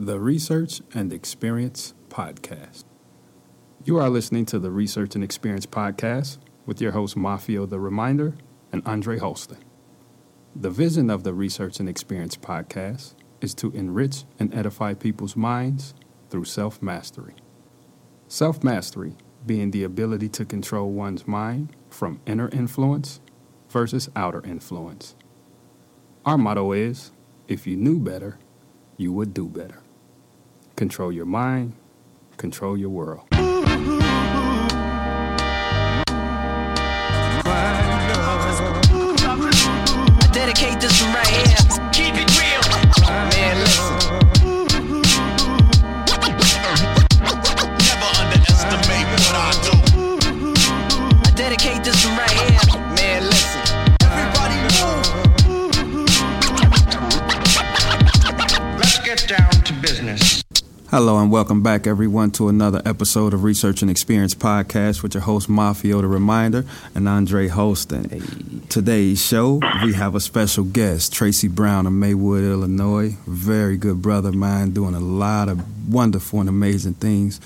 the Research and Experience Podcast. You are listening to the Research and Experience Podcast with your host, Mafio the Reminder and Andre Holston. The vision of the Research and Experience Podcast is to enrich and edify people's minds through self mastery. Self mastery being the ability to control one's mind from inner influence versus outer influence. Our motto is if you knew better, you would do better. Control your mind, control your world. Hello and welcome back, everyone, to another episode of Research and Experience Podcast with your host, Mafio the Reminder, and Andre Holston. Today's show, we have a special guest, Tracy Brown of Maywood, Illinois. Very good brother of mine, doing a lot of wonderful and amazing things,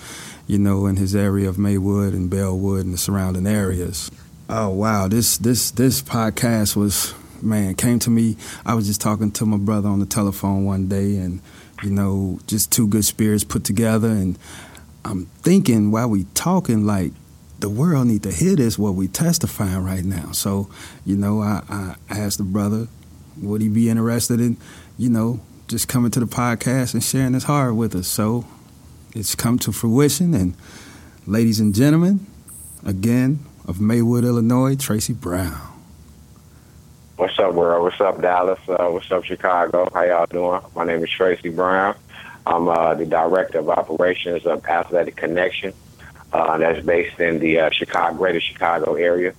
you know, in his area of Maywood and Bellwood and the surrounding areas. Oh wow, this this this podcast was man came to me. I was just talking to my brother on the telephone one day, and you know, just two good spirits put together. And I'm thinking while we talking, like the world need to hear this what we testifying right now. So, you know, I, I asked the brother, would he be interested in, you know, just coming to the podcast and sharing his heart with us? So it's come to fruition. And ladies and gentlemen, again of Maywood, Illinois, Tracy Brown. What's up, world? What's up, Dallas? Uh, what's up, Chicago? How y'all doing? My name is Tracy Brown. I'm uh, the director of operations of Athletic Connection. Uh, that's based in the uh, Chicago, Greater Chicago area.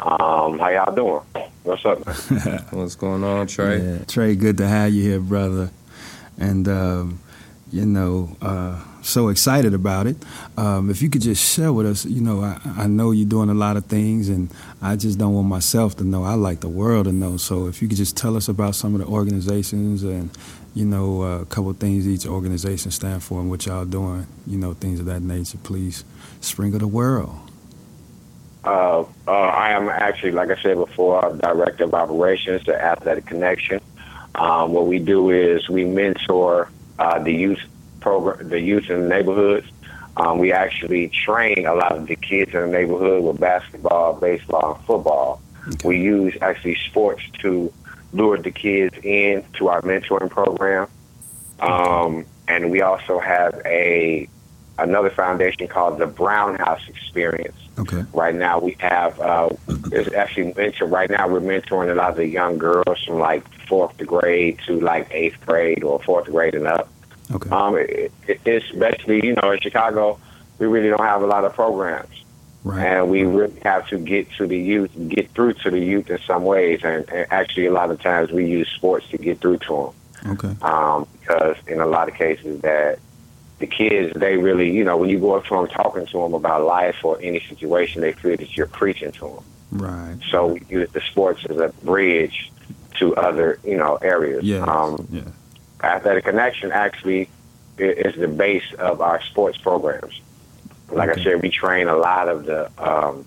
Um, how y'all doing? What's up. What's going on, Trey? Yeah, Trey, good to have you here, brother. And um, you know, uh, so excited about it. Um, if you could just share with us, you know, I, I know you're doing a lot of things, and I just don't want myself to know. I like the world to know. So if you could just tell us about some of the organizations and you know uh, a couple things each organization stands for and what y'all doing, you know, things of that nature. Please sprinkle the world. Uh, uh, I am actually, like I said before, director of operations at Athletic Connection. Um, what we do is we mentor uh, the youth program, the youth in the neighborhoods. Um, we actually train a lot of the kids in the neighborhood with basketball, baseball, and football. We use actually sports to lure the kids in to our mentoring program. Um, and we also have a another foundation called the Brown House Experience. Okay. Right now we have uh, it's actually mentor. Right now we're mentoring a lot of the young girls from like fourth grade to like eighth grade or fourth grade and up. Okay. Um, it, it, it's you know in Chicago we really don't have a lot of programs, right. and we really have to get to the youth, get through to the youth in some ways, and, and actually a lot of times we use sports to get through to them Okay. um, because in a lot of cases that the kids they really you know when you go up to them talking to them about life or any situation they feel that you're preaching to them Right. so we use the sports as a bridge to other you know areas Yeah. um, yeah. Athletic connection actually is the base of our sports programs like Okay. i said we train a lot of the um,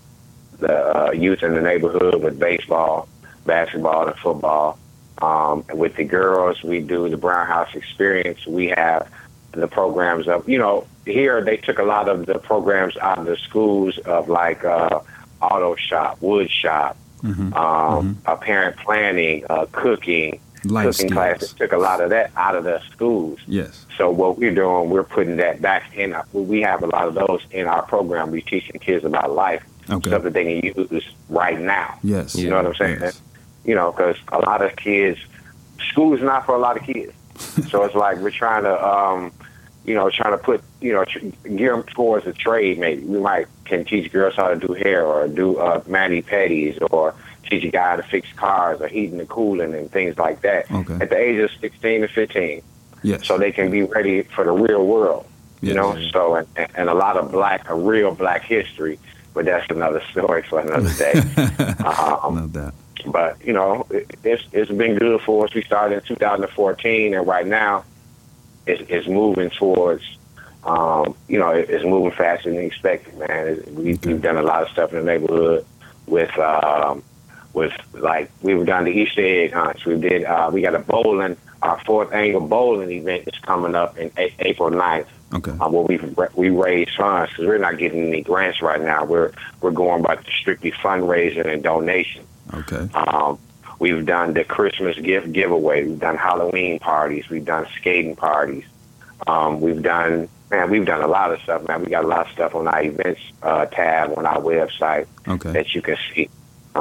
the uh, youth in the neighborhood with baseball basketball and football um, and with the girls we do the brown house experience we have the programs of you know here they took a lot of the programs out of the schools of like uh, auto shop wood shop Mhm. um, uh, parent planning uh, cooking Life cooking skills. classes took a lot of that out of the schools Yes. so what we're doing we're putting that back in our, we have a lot of those in our program we're teaching kids about life Okay. stuff that they can use right now Yes. you know what i'm saying Yes. you know because a lot of kids school is not for a lot of kids so it's like we're trying to um you know trying to put you know tr- gear them towards a trade maybe we might can teach girls how to do hair or do uh mani pedis or teach a guy to fix cars or heating and cooling and things like that Okay. at the age of 16 to 15 Yes. so they can be ready for the real world you Yes. know so and, and a lot of black a real black history but that's another story for another day um, no doubt. but you know, it, it's it's been good for us. We started in 2014, and right now, is, is moving towards, um, you know, it- it's moving faster than expected, man. It- We, We've done a lot of stuff in the neighborhood with, um, with like we were done the Easter egg hunts. We did. Uh, we got a bowling. Our fourth annual bowling event is coming up in a- April 9th. Okay. Um, where we we raise funds because we're not getting any grants right now. We're we're going by strictly fundraising and donation. Okay. Um, we've done the Christmas gift giveaway. We've done Halloween parties. We've done skating parties. Um, we've done man. We've done a lot of stuff, man. We got a lot of stuff on our events uh, tab on our website Okay. that you can see.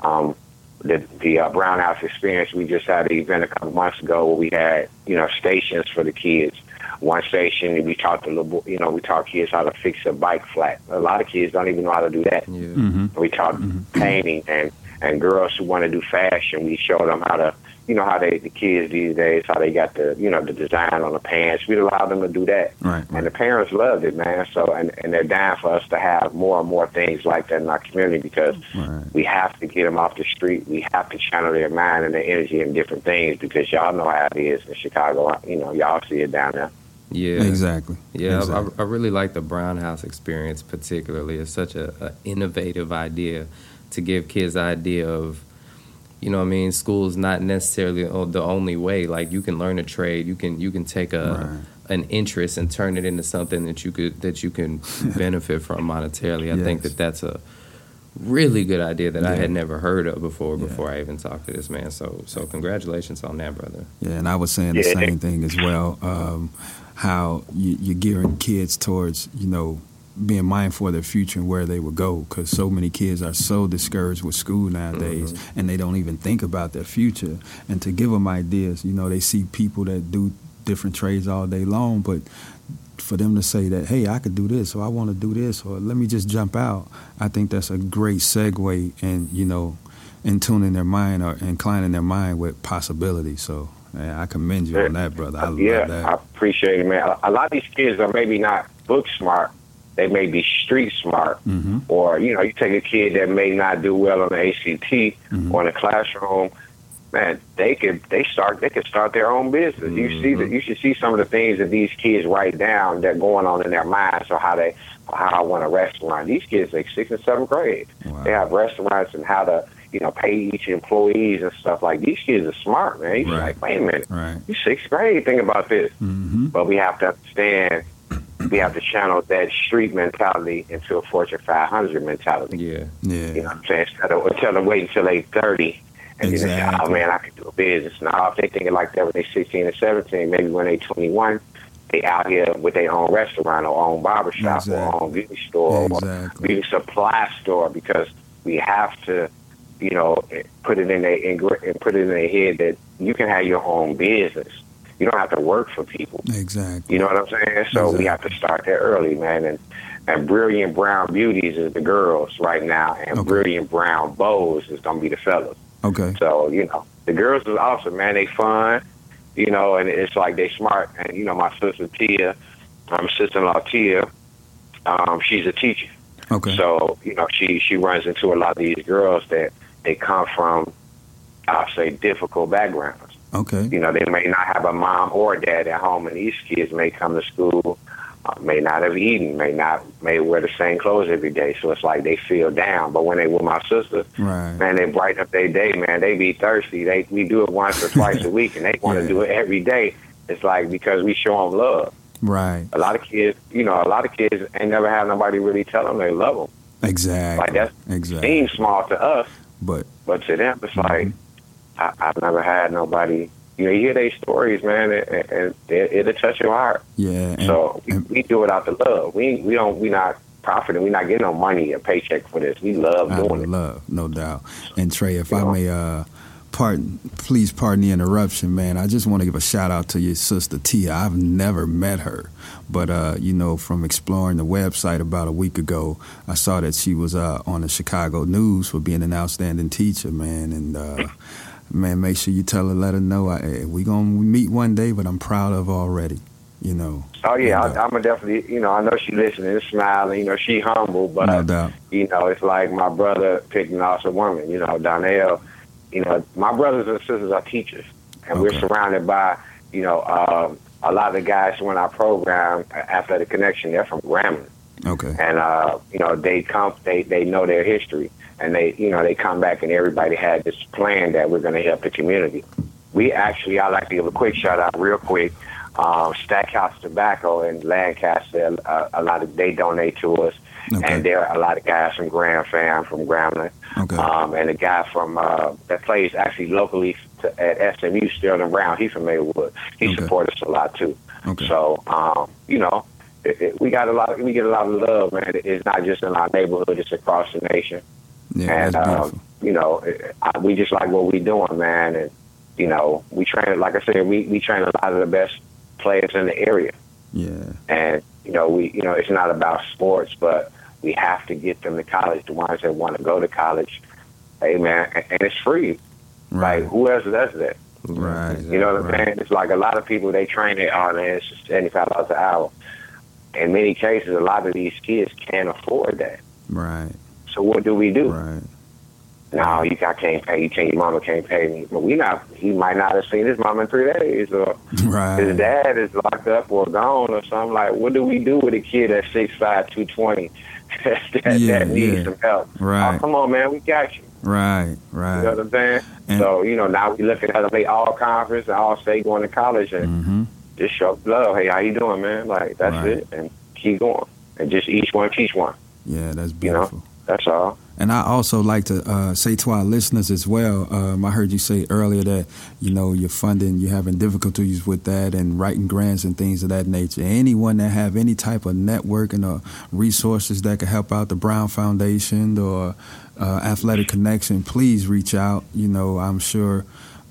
Um, the the uh, Brown House experience. We just had an event a couple months ago where we had you know stations for the kids. One station we taught the little bo- you know we taught kids how to fix a bike flat. A lot of kids don't even know how to do that. Yeah. Mm-hmm. We taught painting and and girls who want to do fashion. We showed them how to, you know, how they the kids these days how they got the you know the design on the pants. We allowed them to do that, Right. and the parents loved it, man. So and and they're dying for us to have more and more things like that in our community because Right. we have to get them off the street. We have to channel their mind and their energy in different things because y'all know how it is in Chicago. You know, y'all see it down there. Yeah. Exactly. Yeah, Exactly. I, I really like the Brown House experience particularly. It's such a, a innovative idea to give kids the idea of, you know, what I mean, school is not necessarily the only way. Like you can learn a trade, you can you can take a an interest and turn it into something that you could that you can benefit from monetarily. I think that that's a really good idea that I had never heard of before Yeah. before I even talked to this man. So so congratulations on that, brother. Yeah, and I was saying the Yeah. same thing as well. Um, how you, you're gearing kids towards, you know, being mindful of their future and where they would go, because so many kids are so discouraged with school nowadays, mm-hmm. and they don't even think about their future. And to give them ideas, you know, they see people that do different trades all day long, but for them to say that, hey, I could do this, or I want to do this, or let me just jump out, I think that's a great segue and, you know, in tuning their mind or inclining their mind with possibility. So yeah, I commend you on that, brother. I love yeah, I appreciate it, man. A- A lot of these kids are maybe not book smart. They may be street smart. hmm Or, you know, you take a kid that may not do well on the ACT Mhm. or in the classroom, man, they could they start they could start their own business. You see that you should see some of the things that these kids write down that going on in their minds or how they how I want a restaurant. These kids like sixth and seventh grade. Wow. They have restaurants and how to, you know, pay each employees and stuff like these kids are smart, man. You're Right. like, wait a minute. Right. You sixth grade, think about this. hmm But we have to understand we have to channel that street mentality into a Fortune 500 mentality. Yeah. yeah. You know what I'm saying? Instead of, instead of waiting until they 30 and then they say, oh man, I could do a business. Now, if they thinking like that when they're 16 or 17, maybe when they're 21, they out here with their own restaurant or own barbershop Exactly. or own beauty store or Exactly. beauty supply store because we have to, you know, put it in their and put it in their head that you can have your own business. You don't have to work for people. Exactly. You know what I'm saying? So we have to start there early, man. And and brilliant brown beauties is the girls right now, and Okay. brilliant brown bows is gonna be the fellas. Okay. So you know, the girls is awesome, man. They fun, you know, and it's like they smart. And you know, my sister Tia, my sister-in-law Tia, um, she's a teacher. Okay. So you know, she she runs into a lot of these girls that they come from, I'll say, difficult backgrounds. Okay. You know, they may not have a mom or a dad at home, and these kids may come to school, uh, may not have eaten, may not may wear the same clothes every day. So it's like they feel down. But when they with my sister, Right. man, they brighten up their day. Man, they be thirsty. They we do it once or twice a week, and they want to Yeah. do it every day. It's like because we show them love. Right. A lot of kids, you know, a lot of kids ain't never had nobody really tell them they love them. Exactly. Like that's exactly. seems small to us, But but to them, it's like I, I've never had nobody. You know, you hear their stories, man, and, and, it, it'll touch your heart. yeah. And, so we, and we do it out the love. We we don't we not profiting. We not getting no money or paycheck for this. We love out doing of it. love, no doubt. And Trey, if You I know? may, uh, pardon, please pardon the interruption, man. I just want to give a shout out to your sister Tia. I've never met her, but uh, you know, from exploring the website about a week ago, I saw that she was uh, on the Chicago News for being an outstanding teacher, man. And uh, man, make sure you tell her, let her know I, eh, we gonna meet one day, but I'm proud of her already. You know, Oh yeah, I, I'm gonna definitely. You know, I know she listening and smiling. You know, she humble, but no doubt. you know, it's like my brother picked an awesome woman. You know, Donnell. You know, my brothers and sisters are teachers, and Okay. we're surrounded by you know um, a lot of the guys when our program, Athletic Connection, they're from Grambling. Okay. and uh, you know they come they they know their history and they you know they come back and everybody had this plan that we're going to help the community we actually I'd like to give a quick shout out real quick um, stackhouse tobacco in lancaster uh, a lot of they donate to us Okay. and there are a lot of guys from grand fam from grambling Okay. um, and a guy from uh, that plays actually locally to, at smu sterling brown he's from maywood he Okay. supports us a lot too Okay. so um, you know it, it, we got a lot. Of, we get a lot of love, man. It's not just in our neighborhood; it's across the nation. Yeah, and uh, you know, I, we just like what we doing, man. And you know, we train. Like I said, we we train a lot of the best players in the area. Yeah. And you know, we you know, it's not about sports, but we have to get them to college. The ones that want to go to college, hey man, and, and it's free. Right. Like who else does that? Right. You know what I'm saying? It's like a lot of people they train it on and it's seventy five dollars an hour. In many cases, a lot of these kids can't afford that. Right. So what do we do? Right. No, you I can't pay. You can't. Your mama can't pay me. But we not. He might not have seen his mom in three days, or his Right. dad is locked up or gone, or something. Like, what do we do with a kid at six five, two twenty, that Yeah, that needs yeah. some help? Right. Oh, come on, man, we got you. Right. Right. You know what I'm saying? And- so you know, now we looking at. They all conference, and all state going to college, and Mm-hmm. just show love. Hey, how you doing, man? Like that's Right. it, and keep going, and just each one teach one. Yeah, that's You know? That's all. And I also like to uh, say to our listeners as well. Um, I heard you say earlier that you know you're funding, you're having difficulties with that, and writing grants and things of that nature. Anyone that have any type of networking or resources that could help out the Brown Foundation or uh, Athletic Connection, please reach out. You know, I'm sure.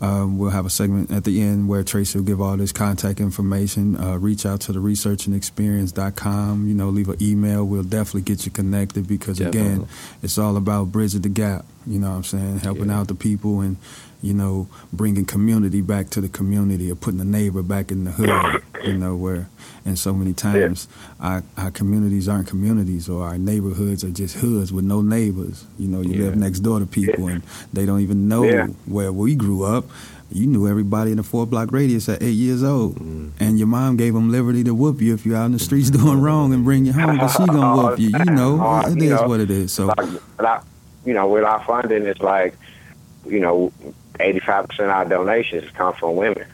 Um, we'll have a segment at the end where Tracy will give all this contact information. Uh, reach out to the researchandexperience.com. You know, leave an email. We'll definitely get you connected because, again, it's all about bridging the gap. You know what I'm saying? Helping Yeah. out the people and, you know, bringing community back to the community or putting the neighbor back in the hood, you know, where, and so many times our, our communities aren't communities or our neighborhoods are just hoods with no neighbors. You know, you Yeah. live next door to people and they don't even know Yeah. where we grew up. You knew everybody in a four block radius at eight years old. Mm. And your mom gave them liberty to whoop you if you're out in the streets doing wrong and bring you home because she going to oh, whoop you. You know, Oh, it is what it is. So, you know, with our funding, it's like, you know, eighty-five percent of our donations come from women.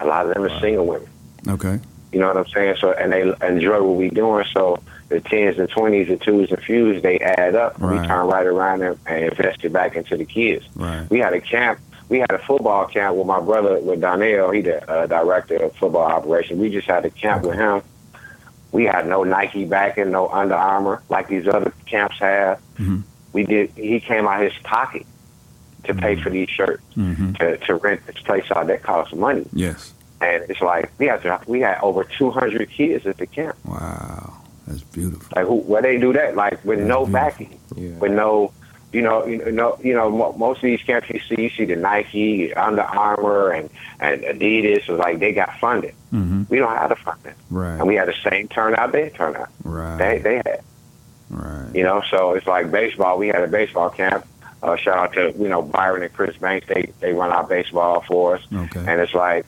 A lot of them are single women. okay. You know what I'm saying? So, and they enjoy what we're doing. So, the tens and twenties, the twos and fews, they add up. Right. We turn right around and, and invest it back into the kids. Right. We had a camp. We had a football camp with my brother, with Donnell. He the uh, director of football operations. We just had a camp with him. We had no Nike backing, no Under Armour like these other camps have. Mhm. We did. He came out his pocket to pay for these shirts hmm to, to rent this place out. That costs money, Yes. and it's like we had to, we had over two hundred kids at the camp. Wow. That's beautiful. Like who, where they do that? Like with no Mhm. backing, Yeah. with no, you know, you know, you know, most of these camps you see, you see the Nike, Under Armour, and and Adidas. Was like they got funded. hmm We don't have the funding, Right. and we had the same turnout they turnout. Right. They they had, right. you know. So it's like baseball. We had a baseball camp. Uh, shout out to you know Byron and Chris Banks. They they run our baseball for us, Okay. and it's like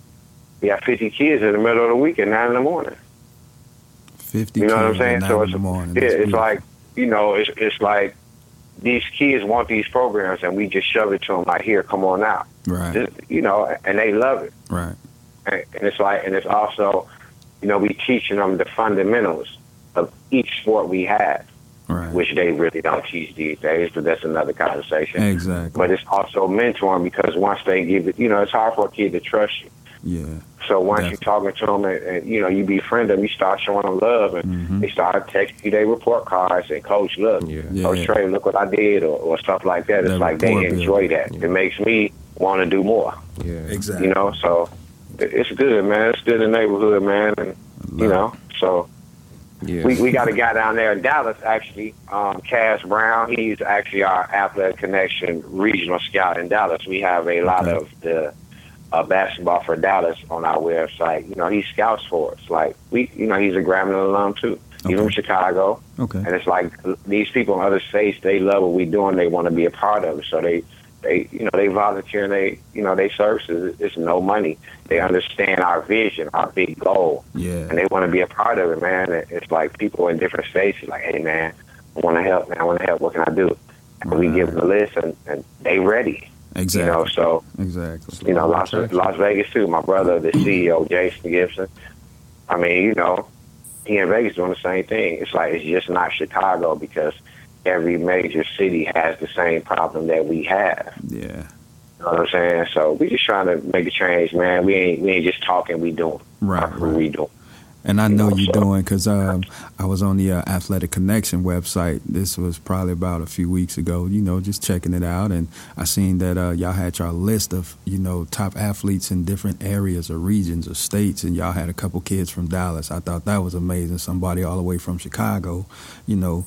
we have 50 kids in the middle of the week at nine in the morning. 50 You know what I'm saying? So it's morning. yeah, That's it's beautiful. like you know, it's it's like these kids want these programs, and we just shove it to them like, here, come on out, Right. Just, you know, and they love it. Right. And, and it's like, and it's also, you know, we teaching them the fundamentals of each sport we have, Right. which they really don't teach these days. But that's another conversation. Exactly. But it's also mentoring because once they give it, you know, it's hard for a kid to trust you. Yeah. So once Definitely. you're talking to them and, and you know you befriend them, you start showing them love, and Mhm. they start texting you their report cards and coach, look, Yeah. Yeah. Coach Trey, look what I did, or, or stuff like that. It's That like they enjoy building. that. It makes me want to do more. Yeah. Exactly. You know, so it's good, man. It's good in the neighborhood, man, and you know, so Yeah. we we got a guy down there in Dallas actually, um, Cass Brown. He's actually our Athletic Connection regional scout in Dallas. We have a lot Okay. of the uh, basketball for Dallas on our website. You know, he scouts for us. Like we, you know, he's a Grambling alum too. He's from Chicago, Okay. and it's like these people in other states they love what we're doing. They want to be a part of it, so they they you know they volunteer and they you know they services. It's no money. They understand our vision, our big goal, Yeah. and they want to be a part of it, man. It's like people in different states, like, hey, man, I want to help, man. I want to help. What can I do? And we Right. give them a list, and, and they ready. Exactly. You know, so exactly. you know, Las, Las Vegas too. My brother, the CEO, Jason Gibson. I mean, you know, he in Vegas doing the same thing. It's like it's just not Chicago because every major city has the same problem that we have. Yeah. You know what I'm saying? So we just trying to make a change, man. We ain't we ain't just talking. We doing. Right, right. we doing. And I You know know, you're so- doing because um, I was on the uh, Athletic Connection website. This was probably about a few weeks ago. You know, just checking it out, and I seen that uh, y'all had your list of you know top athletes in different areas or regions or states, and y'all had a couple kids from Dallas. I thought that was amazing. Somebody all the way from Chicago, you know,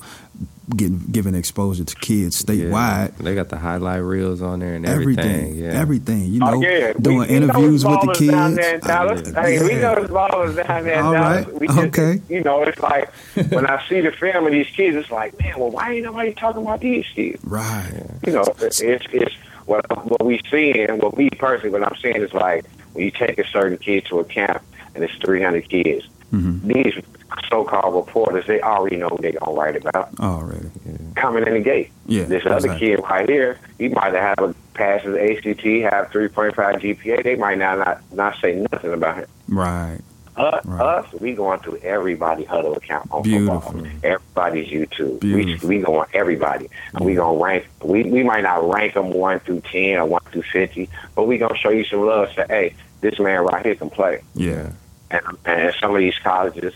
getting giving exposure to kids statewide. They got the highlight reels on there and everything. Everything, yeah. everything, you know, oh, yeah. doing we, we interviews know with the kids. Down there in Dallas. Uh, Hey, we yeah. know it's ballers down there in All Dallas. right. We just, Okay. You know, it's like when I see the film of these kids, it's like, man, well, why ain't nobody talking about these kids? Right. You know, it's it's what what we seeing. What me personally, what I'm saying is like when you take a certain kid to a camp and it's 300 kids. Mhm. These so-called reporters, they already know what they're gonna write about Already. coming in the gate. Yeah. This other kid right here, he might have a passed his ACT, have 3.5 GPA. They might not not, not say nothing about him. Right. Us, Right. us, we going through everybody Hudl account on Beautiful. football. Everybody's YouTube. We, Beautiful. we going everybody, and we gonna rank. We we might not rank them one through ten or one through fifty, but we gonna show you some love. Say, hey, this man right here can play. Yeah. And, and some of these colleges,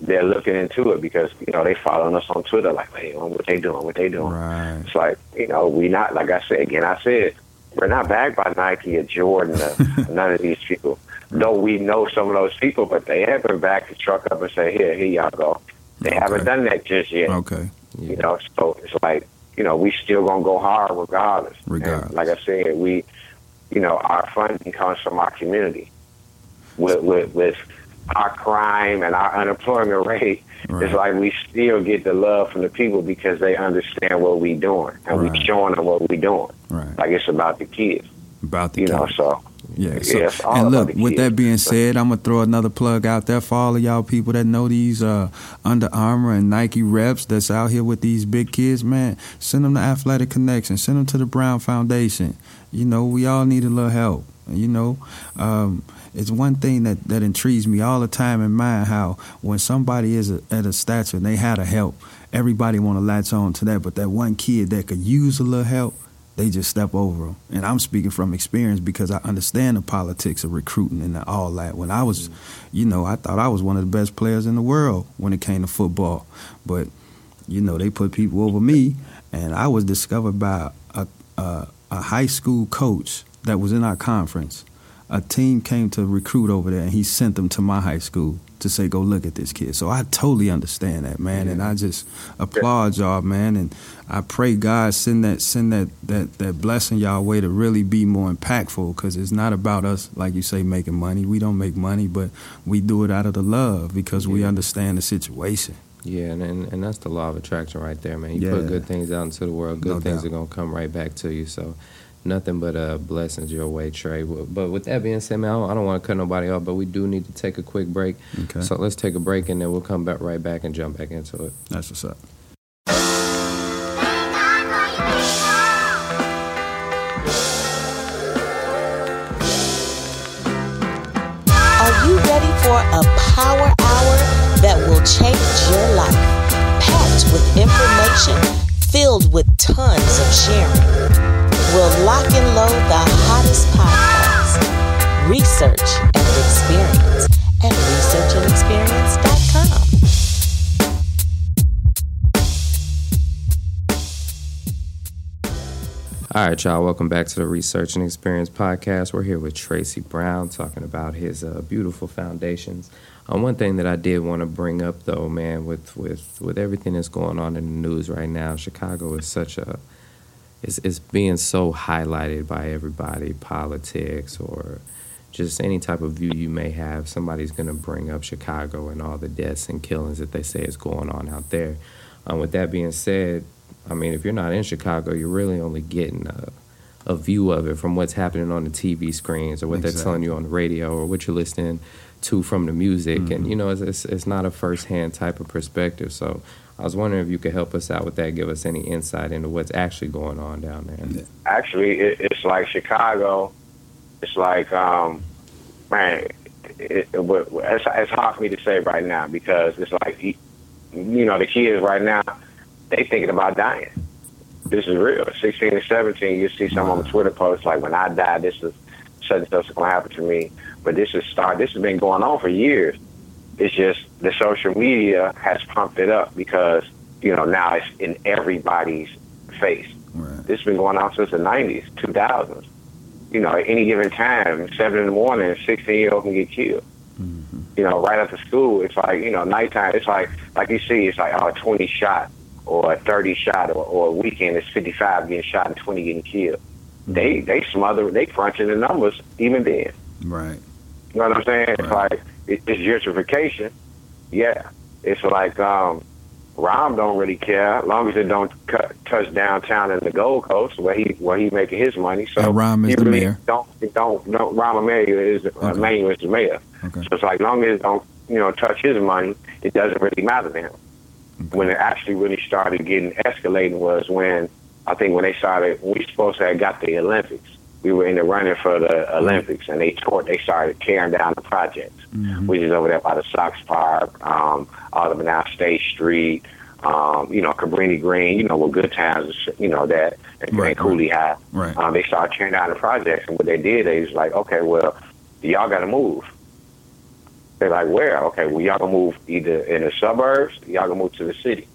they're looking into it because you know they following us on Twitter, like, hey, what they doing? What they doing? Right. It's like, you know, we not, like I said, again, I said, we're not backed by Nike or Jordan or none of these people. Though we know some of those people, but they haven't backed the truck up and say, here, here y'all go. They Okay. haven't done that just yet. Okay. You know, so it's like, you know, we still going to go hard regardless. Regardless. And like I said, we, you know, our funding comes from our community. With, with, with our crime and our unemployment rate, Right. it's like we still get the love from the people because they understand what we doing and Right. we showing them what we doing. Right. Like it's about the kids, About the you know. kids. So Yeah. So, Yeah, all and look, with that being said, I'm gonna throw another plug out there for all of y'all people that know these uh, Under Armour and Nike reps that's out here with these big kids. Man, send them to Athletic Connection. Send them to the Brown Foundation. You know, we all need a little help. You know, um, it's one thing that that intrigues me all the time in mind how when somebody is a, at a stature and they had a help, everybody want to latch on to that, but that one kid that could use a little help they just step over them. And I'm speaking from experience because I understand the politics of recruiting and all that. When I was, you know, I thought I was one of the best players in the world when it came to football. But, you know, they put people over me, and I was discovered by a, a, a high school coach that was in our conference. A team came to recruit over there, and he sent them to my high school to say, "Go look at this kid." So I totally understand that, man, and I just applaud y'all, man, and I pray God send that send that that that blessing y'all way to really be more impactful because it's not about us, like you say, making money. We don't make money, but we do it out of the love because we understand the situation. Yeah, and, and and that's the law of attraction right there, man. You put good things out into the world, good No things doubt. are gonna come right back to you. So, nothing but uh, blessings your way, Trey. But with that being said, man, I don't, I don't want to cut nobody off, but we do need to take a quick break. Okay, So let's take a break, and then we'll come back right back and jump back into it. that's what's up. Are you ready for a power hour that will change your life? Packed with information, filled with and load the hottest podcasts, research and experience at researchandexperience.com. All right, y'all. Welcome back to the Research and Experience podcast. We're here with Tracy Brown talking about his uh, beautiful foundations. Um, one thing that I did want to bring up, though, man, with with with everything that's going on in the news right now, Chicago is such a it's, it's being so highlighted by everybody, politics or just any type of view you may have. Somebody's going to bring up Chicago and all the deaths and killings that they say is going on out there. Um, with that being said, I mean, if you're not in Chicago, you're really only getting a, a view of it from what's happening on the TV screens or what they're telling you on the radio or what you're listening to from the music. Mm-hmm. And you know, it's, it's it's not a firsthand type of perspective. So I was wondering if you could help us out with that, give us any insight into what's actually going on down there. actually it, it's like Chicago. It's like um, man, it, it, it's, it's hard for me to say right now because it's like you know the kids right now they thinking about dying. This is real. Sixteen and seventeen, you see some on the Twitter posts like when I die, this is such and such is gonna happen to me. But this is start. This has been going on for years. It's just the social media has pumped it up because you know now it's in everybody's face. Right. This has been going on since the nineties, two thousands. You know, at any given time, seven in the morning, sixteen year old can get killed. Mm-hmm. You know, right after school, it's like you know, nighttime. It's like like you see, it's like oh, a twenty shot or a thirty shot, or, or a weekend it's fifty five getting shot and twenty getting killed. Mm-hmm. They they smother, they crunching the numbers even then. Right. You know what I'm saying? It's like it's gentrification. Yeah, it's like um, Rahm don't really care as long as it don't cut, touch downtown in the Gold Coast where he where he making his money. So And Rahm is the really mayor. Don't don't no Rahm Emanuel is uh, Okay. Emanuel is the mayor. Okay. So it's like long as it don't you know touch his money, it doesn't really matter to him. When it actually really started getting escalating was when I think when they started we supposed to have got the Olympics. We were in the running for the Olympics, and they tore. They started tearing down the projects, which is over there by the Sox Park, um, Autumn now State Street, um, you know, Cabrini Green, you know, where Good Times, you know, that, and, Right, Cooley High. Right. Um, they started tearing down the projects, and what they did, they was like, okay, well, y'all got to move. They're like, where? Okay, well, y'all gonna move either in the suburbs, y'all gonna move to the city,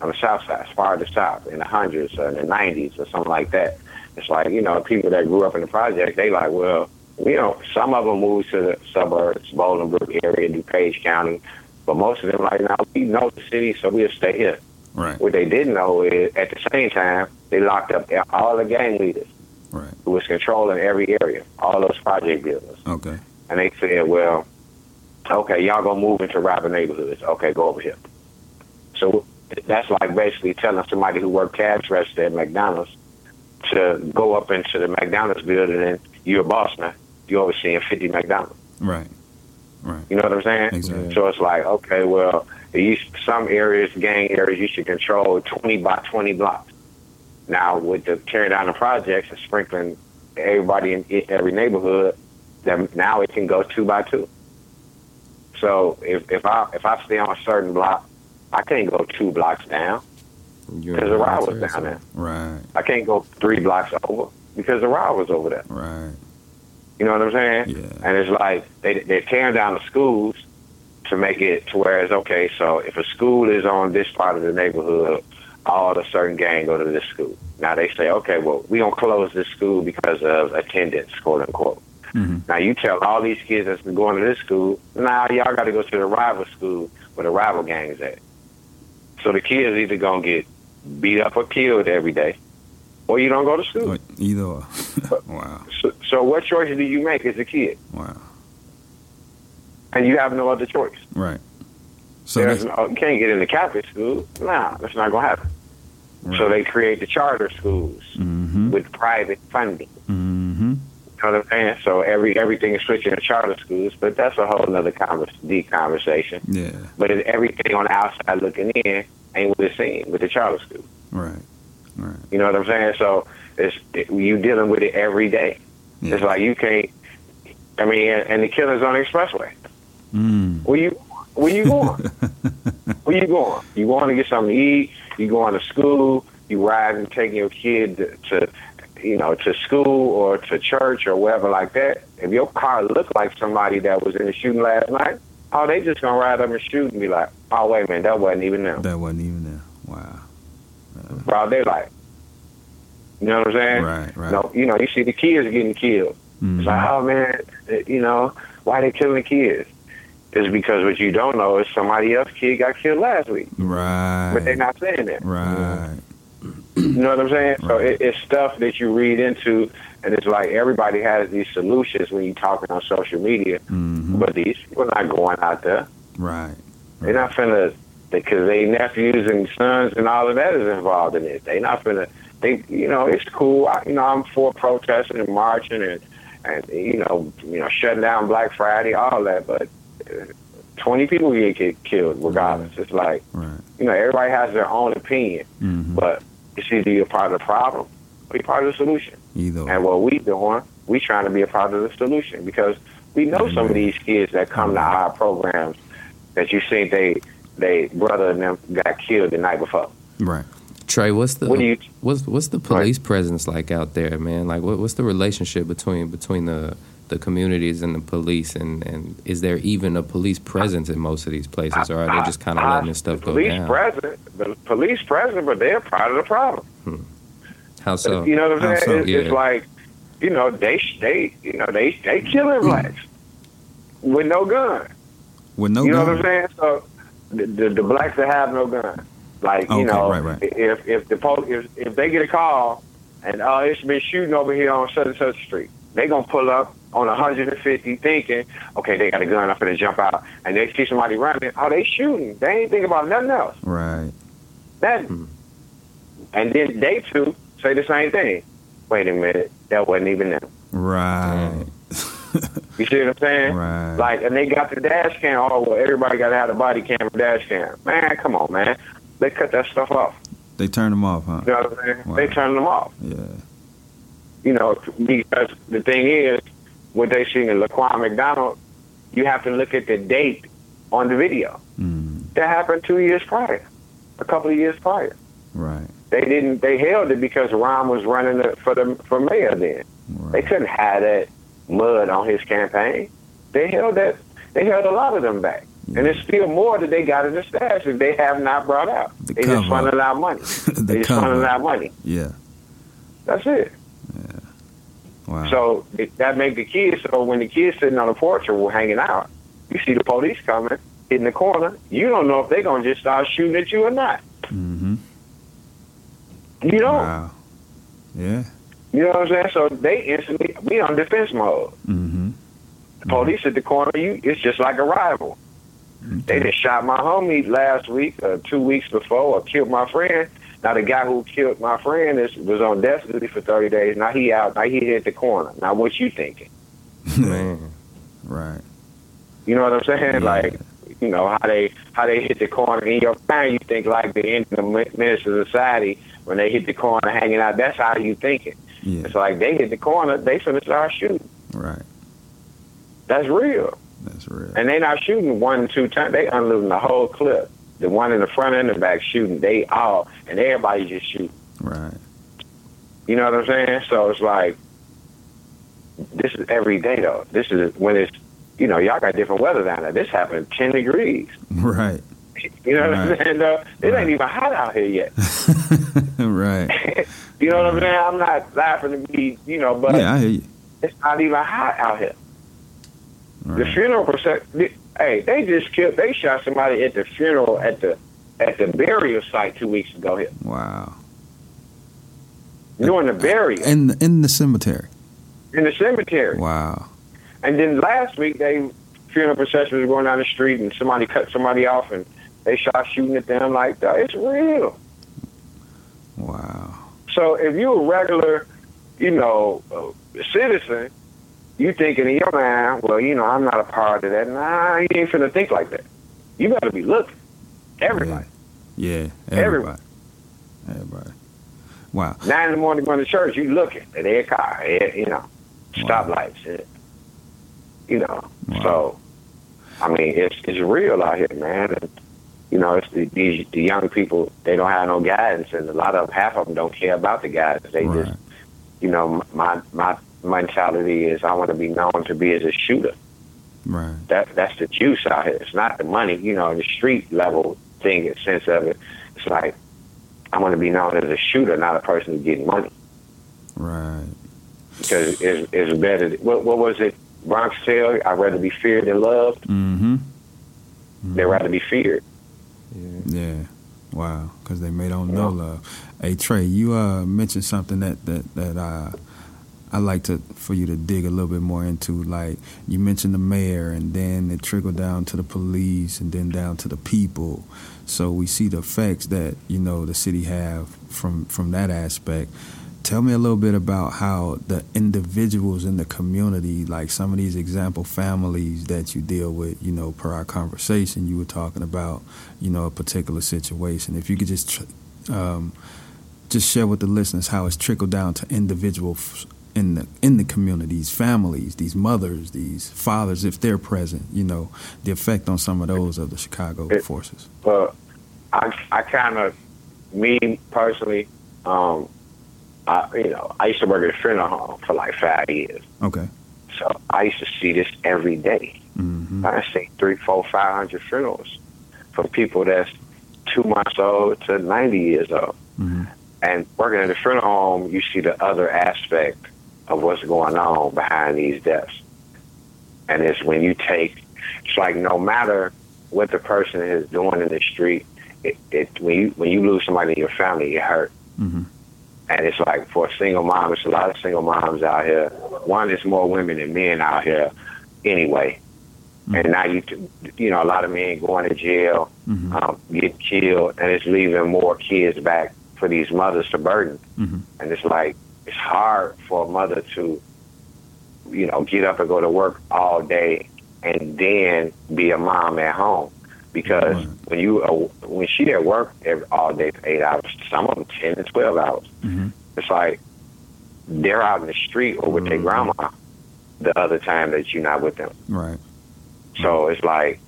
on the south side, as far as the south, in the hundreds or in the nineties or something like that. It's like, you know, people that grew up in the project, they like, well, you know, some of them moved to the suburbs, Bolingbrook area, DuPage County, but most of them like, now we know the city, so we'll stay here. Right. What they didn't know is, at the same time, they locked up all the gang leaders Right. who was controlling every area, all those project buildings. Okay. And they said, well, okay, y'all gonna move into rival neighborhoods. Okay, go over here. So that's like basically telling somebody who worked cash register at McDonald's to go up into the McDonald's building and you're a boss now. You're overseeing 50 McDonald's. Right. Right. You know what I'm saying? Exactly. So it's like, okay, well, you, some areas, gang areas, you should control 20 by 20 blocks. Now, with the tearing down the projects and sprinkling everybody in every neighborhood, then now it can go two by two. So if, if I if I stay on a certain block, I can't go two blocks down because the ride was down there. Right. I can't go three blocks over because the ride was over there. Right. You know what I'm saying? Yeah. And it's like they they're tearing down the schools to make it to where it's okay. So if a school is on this part of the neighborhood, all the certain gang go to this school. Now they say, okay, well we gonna close this school because of attendance, quote unquote. Mhm. Now you tell all these kids that's been going to this school, now y'all got to go to the rival school where the rival gangs at. So the kids either gonna get beat up or killed every day, or you don't go to school. Or Either or. wow. So, so what choice do you make as a kid? Wow. And you have no other choice. Right. So There's no, you can't get into Catholic school. Nah, that's not gonna happen. So they create the charter schools Mm-hmm. with private funding. Mm-hmm. You know what I'm saying? So every everything is switching to charter schools, but that's a whole other convers- deep conversation. Yeah. But it, everything on the outside looking in ain't what it's seeing with the charter school. Right. Right. You know what I'm saying? So it's it, you dealing with it every day. Yeah. It's like you can't. I mean, and, and the killers on the expressway. Mm. Where you where you going? where you going? You going to get something to eat? You going to school? You riding, taking your kid to, to you know to school or to church or wherever like that. If your car looked like somebody that was in the shooting last night, oh, they just gonna ride up and shoot and be like, oh wait a minute, that wasn't even them. That wasn't even there. Wow. Broad daylight. You know what I'm saying? Right. Right. No, you know, you see the kids getting killed. Mhm. It's like, oh man, you know, why they killing kids? It's because what you don't know is somebody else's kid got killed last week, Right. but they're not saying that. Right. You know what I'm saying? So it, it's stuff that you read into, and it's like everybody has these solutions when you're talking on social media, Mm-hmm. but these people are not going out there. Right. They're not finna because they nephews and sons and all of that is involved in it. They not finna they, you know, it's cool. I, you know, I'm for protesting and marching and and you know, you know, shutting down Black Friday, all that. But uh, 20 people get, get killed regardless. It's like, Right. you know, everybody has their own opinion, Mhm. but it's either you're part of the problem or you're part of the solution. Either. And what we doing, we trying to be a part of the solution because we know some of these kids that come to our programs that you think they they brother and them got killed the night before. Right. Trey, what's the What do you- what's what's the police presence like out there, man? Like, what, what's the relationship between between the the communities and the police, and and is there even a police presence in most of these places, or are they just kind of letting this stuff go police down? present, the police present, but they're part of the problem. Hmm. How so? You know what I'm saying? so? It's, Yeah. it's like, you know, they they you know they they killing blacks hmm. with no gun. With no you know gun. what I'm saying? So the, the, the blacks that have no gun, like Okay, you know, right, right. if if the pol- if if they get a call and oh it's been shooting over here on such and such street, they gonna pull up on 150 thinking, okay, they got a gun, I'm gonna jump out, and they see somebody running, oh they shooting, they ain't thinking about nothing else, Right. nothing. Hmm. And then they too say the same thing. Wait a minute, that wasn't even them. Right. You see what I'm saying? Right. Like, and they got the dash cam. Oh, well, everybody got to have a body cam and dash cam. Man, come on, man. They cut that stuff off. They turned them off, huh? You know what I'm saying? Wow. They turned them off. Yeah. You know, because the thing is, what they see in Laquan McDonald, you have to look at the date on the video. Mm. That happened two years prior, a couple of years prior. Right. They didn't. They held it because Rahm was running for the for mayor then. They couldn't have that mud on his campaign. They held that. They held a lot of them back, and there's still more that they got in the stash that they have not brought out. The they just funneling out money. The they just funneling out money. Yeah. That's it. Wow. So that make the kids. So when the kids sitting on the porch or hanging out, you see the police coming, hitting the corner. You don't know if they're gonna just start shooting at you or not. mm-hmm. You don't. Wow. Yeah. You know what I'm saying? So they instantly we on defense mode. Mm-hmm. The police at the corner, you it's just like a rival. They just shot my homie last week, uh, two weeks before, or killed my friend. Now the guy who killed my friend is was on death duty for thirty days. Now he out. Now he hit the corner. Now what you thinking? Man, Right. You know what I'm saying? Yeah. Like you know how they how they hit the corner in your mind. You think like the end of the Mi- Menace II Society when they hit the corner hanging out. That's how you thinking. Yeah. It's like they hit the corner, they finna start shooting. Right. That's real. That's real. And they not shooting one, two times. They unloading the whole clip. The one in the front and the back shooting. They all and everybody just shooting. Right. You know what I'm saying? So it's like this is every day though. This is when it's you know y'all got different weather down there. This happened ten degrees. Right. You know what I'm saying? though? It Right. ain't even hot out here yet. right. you know what I'm saying? I'm not laughing to be you know, but Yeah, I hear you. it's not even hot out here. The funeral procession. Hey, they just killed. They shot somebody at the funeral at the at the burial site two weeks ago here Wow. during the uh, burial In in the cemetery. in the cemetery. Wow. And then last week, they funeral procession was going down the street and somebody cut somebody off and they shot shooting at them like that. It's real. Wow. So if you're a regular, you know, uh, citizen, you thinking in your mind, well, you know, I'm not a part of that. Nah, you ain't finna think like that. You better be looking. Everybody. Yeah. Everyone. Everybody. Everybody. Wow. Nine in the morning going to church, you looking at their car, eh, you know, stoplights, eh, you know. Wow. So, I mean, it's it's real out here, man. And, you know, it's the, these the young people. They don't have no guidance, and a lot of half of them don't care about the guidance. They Right. just, you know, my my mentality is I want to be known to be as a shooter. Right. That that's the juice out here. It's not the money, you know, the street level thing, in sense of it. It's like I want to be known as a shooter, not a person who's getting money Right. because it's, it's better. What, what was it? Bronx tale, I'd rather be feared than loved. Mm-hmm. They'd rather be feared. Yeah. Wow. Because they may don't know love. Hey Trey, you uh mentioned something that that that uh I like to for you to dig a little bit more into like you mentioned the mayor and then it trickled down to the police and then down to the people. So we see the effects that you know the city have from from that aspect. Tell me a little bit about how the individuals in the community, like some of these example families that you deal with, you know, per our conversation, you were talking about, you know, a particular situation. If you could just tr- um, just share with the listeners how it's trickled down to individuals in the in the communities, families, these mothers, these fathers, if they're present, you know, the effect on some of those of the Chicago It- forces. Well, I I kind of me personally, um, I you know I used to work at a funeral home for like five years, Okay. so I used to see this every day. hmm I see three, four, five hundred funerals for people that's two months old to ninety years old. hmm And working at a funeral home, you see the other aspect of what's going on behind these deaths. And it's when you take, it's like no matter what the person is doing in the street, it, it when you when you lose somebody in your family, it hurt. hmm And it's like for a single mom, it's a lot of single moms out here. One, there's more women than men out here, anyway. And now you, you know, a lot of men going to jail, hmm um, get killed, and it's leaving more kids back for these mothers to burden. hmm And it's like it's hard for a mother to, you know, get up and go to work all day and then be a mom at home. Because Right. when you uh, when she at work every, all day for eight hours, some of them ten to twelve hours. hmm It's like they're out in the street or with their Mhm. grandma the other time that you're not with them. Right. So it's like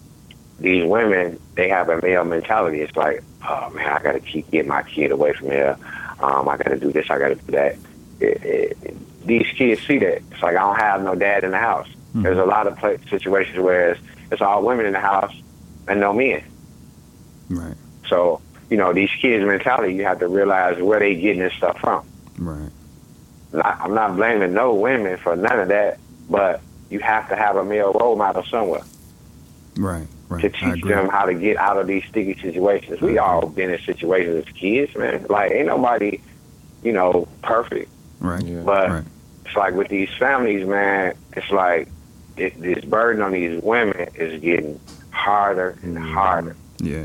these women, they have a male mentality. It's like, oh man, I got to keep get my kid away from here. Um, I got to do this. I got to do that. It, it, these kids see that. It's like I don't have no dad in the house. Mhm. There's a lot of situations where it's, it's all women in the house and no men. Right. So you know, these kids' mentality, you have to realize where they getting this stuff from. Right. Not, I'm not blaming no women for none of that, but you have to have a male role model somewhere. Right. Right. to teach them how to get out of these sticky situations. We all been in situations as kids, man. Like ain't nobody, you know, perfect. Right. Yeah. But Right. it's like with these families, man. It's like it, this burden on these women is getting harder and Mm. harder. Yeah.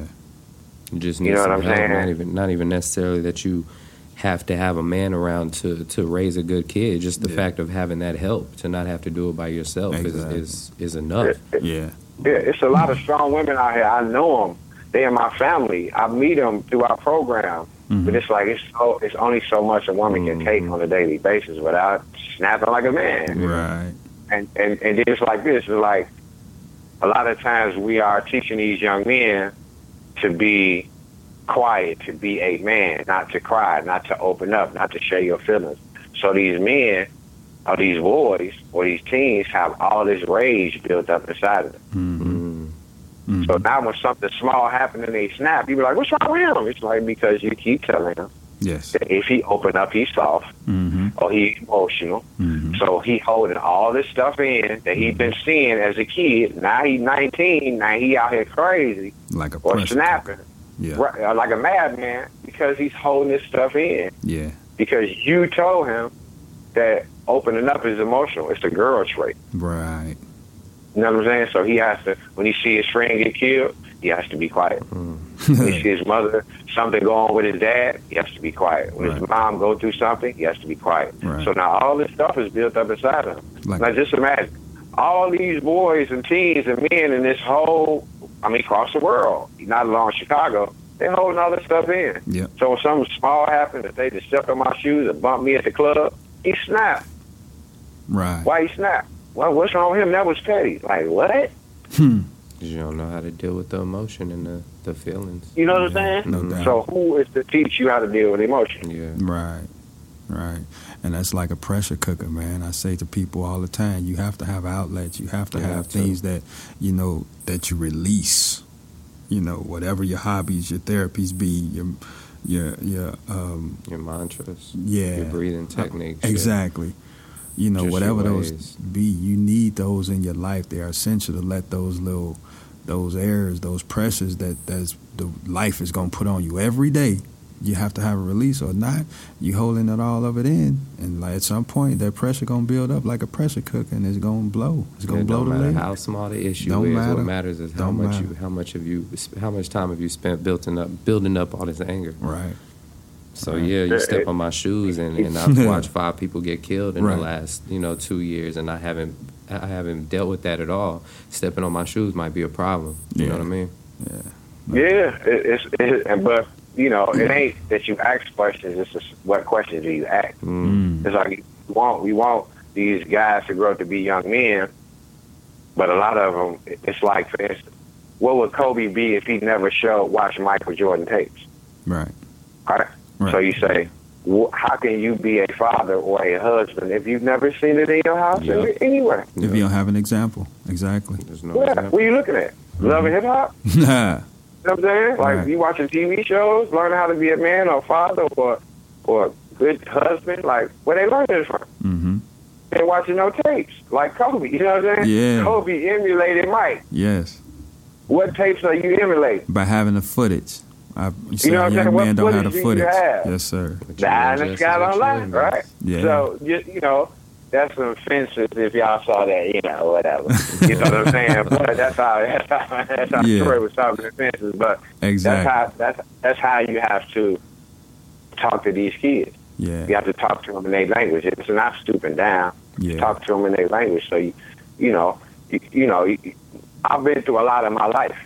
You just You need know some what I'm help. saying? Not even not even necessarily that you have to have a man around to, to raise a good kid. Just the Yeah. fact of having that help to not have to do it by yourself Exactly. is, is is enough. It- it- Yeah. Yeah, it's a lot of strong women out here. I know them. They in my family. I meet them through our program. Mhm. But it's like it's so it's only so much a woman can take Mhm. on a daily basis without snapping like a man. Right. and and and then it's like this. It's like a lot of times we are teaching these young men to be quiet, to be a man, not to cry, not to open up, not to share your feelings. So these men or these boys or these teens have all this rage built up inside of them. hmm Mm. So now when something small happens and they snap, you be like, "What's wrong with him?" It's like because you keep telling him Yes. that if he open up, he's soft hmm or he's emotional. hmm So he holding all this stuff in that he been seeing as a kid. Now he 19. Now he out here crazy Like a or snapping Yeah. right, uh, like a madman because he's holding this stuff in Yeah. because you told him that opening up is emotional. It's a girl trait. Right. You know what I'm saying? So he has to when he see his friend get killed, he has to be quiet. Hmm. When he see his mother something go on with his dad, he has to be quiet. When his mom go through something, he has to be quiet. Right. So now all this stuff is built up inside of him. Like- now just imagine all these boys and teens and men in this whole, I mean, across the world, not alone Chicago, they're holding all this stuff in. Yep. So when something small happens, if they just step on my shoes and bump me at the club, he snap. Right. Why he snap? Well, what's wrong with him? That was petty. Like what? Hmm. You don't know how to deal with the emotion and the, the feelings. You know what I'm saying? No doubt. So who is to teach you how to deal with emotion? Yeah. Right, right. And that's like a pressure cooker, man. I say to people all the time, you have to have outlets. You have to You have, have to. things that, you know, that you release. You know, whatever your hobbies, your therapies be, your, your, your, um, Your mantras, yeah, your breathing techniques. your- exactly. You know, Just whatever those be, you need those in your life. They are essential to let those little, those airs, those pressures that that's the life is gonna put on you every day. you have to have a release or not. You holding it all of it in, and like at some point that pressure gonna build up like a pressure cooker, and it's gonna blow. It's gonna it blow the matter lid. how small the issue Don't is. matter. What matters is how much matter. you, how much of you, how much time have you spent building up, building up all this anger. Right. So yeah, you step on my shoes, and, and I've watched five people get killed in Right. the last you know two years, and I haven't I haven't dealt with that at all. Stepping on my shoes might be a problem. You Yeah. know what I mean? Yeah, it, it's it, and but you know it ain't that you ask questions. It's just what questions do you ask? Mm. It's like we want we want these guys to grow up to be young men, but a lot of them, it's like for instance, what would Kobe be if he never showed watch Michael Jordan tapes? Right. Right. Right. So you say, wh- how can you be a father or a husband if you've never seen it in your house Yeah. anywhere? If you don't have an example, exactly. There's no Yeah, example. what are you looking at? Love and hip hop? nah. You know what I'm saying? Like Right. you watching TV shows, learning how to be a man or father or or a good husband. Like where they learn this from? Mm-hmm. They're watching no tapes, like Kobe. You know what I'm saying? Yeah. Kobe emulated Mike. Yes. What tapes are you emulating? By having the footage. I, you know what I'm young saying? What men don't have the footage do have? Yes, sir. But The you Island ingest is Scout what you Online, right? Yeah. So you, you know, that's some fences if y'all saw that, you know, whatever. you know what I'm saying? But that's how that's how that's how Yeah. Troy was talking to fences. But Exactly. that's how that's that's how you have to talk to these kids. Yeah. You have to talk to them in their language. It's not stooping down. Yeah. Talk to them in their language. So you, you know, you, you know, you, I've been through a lot in my life.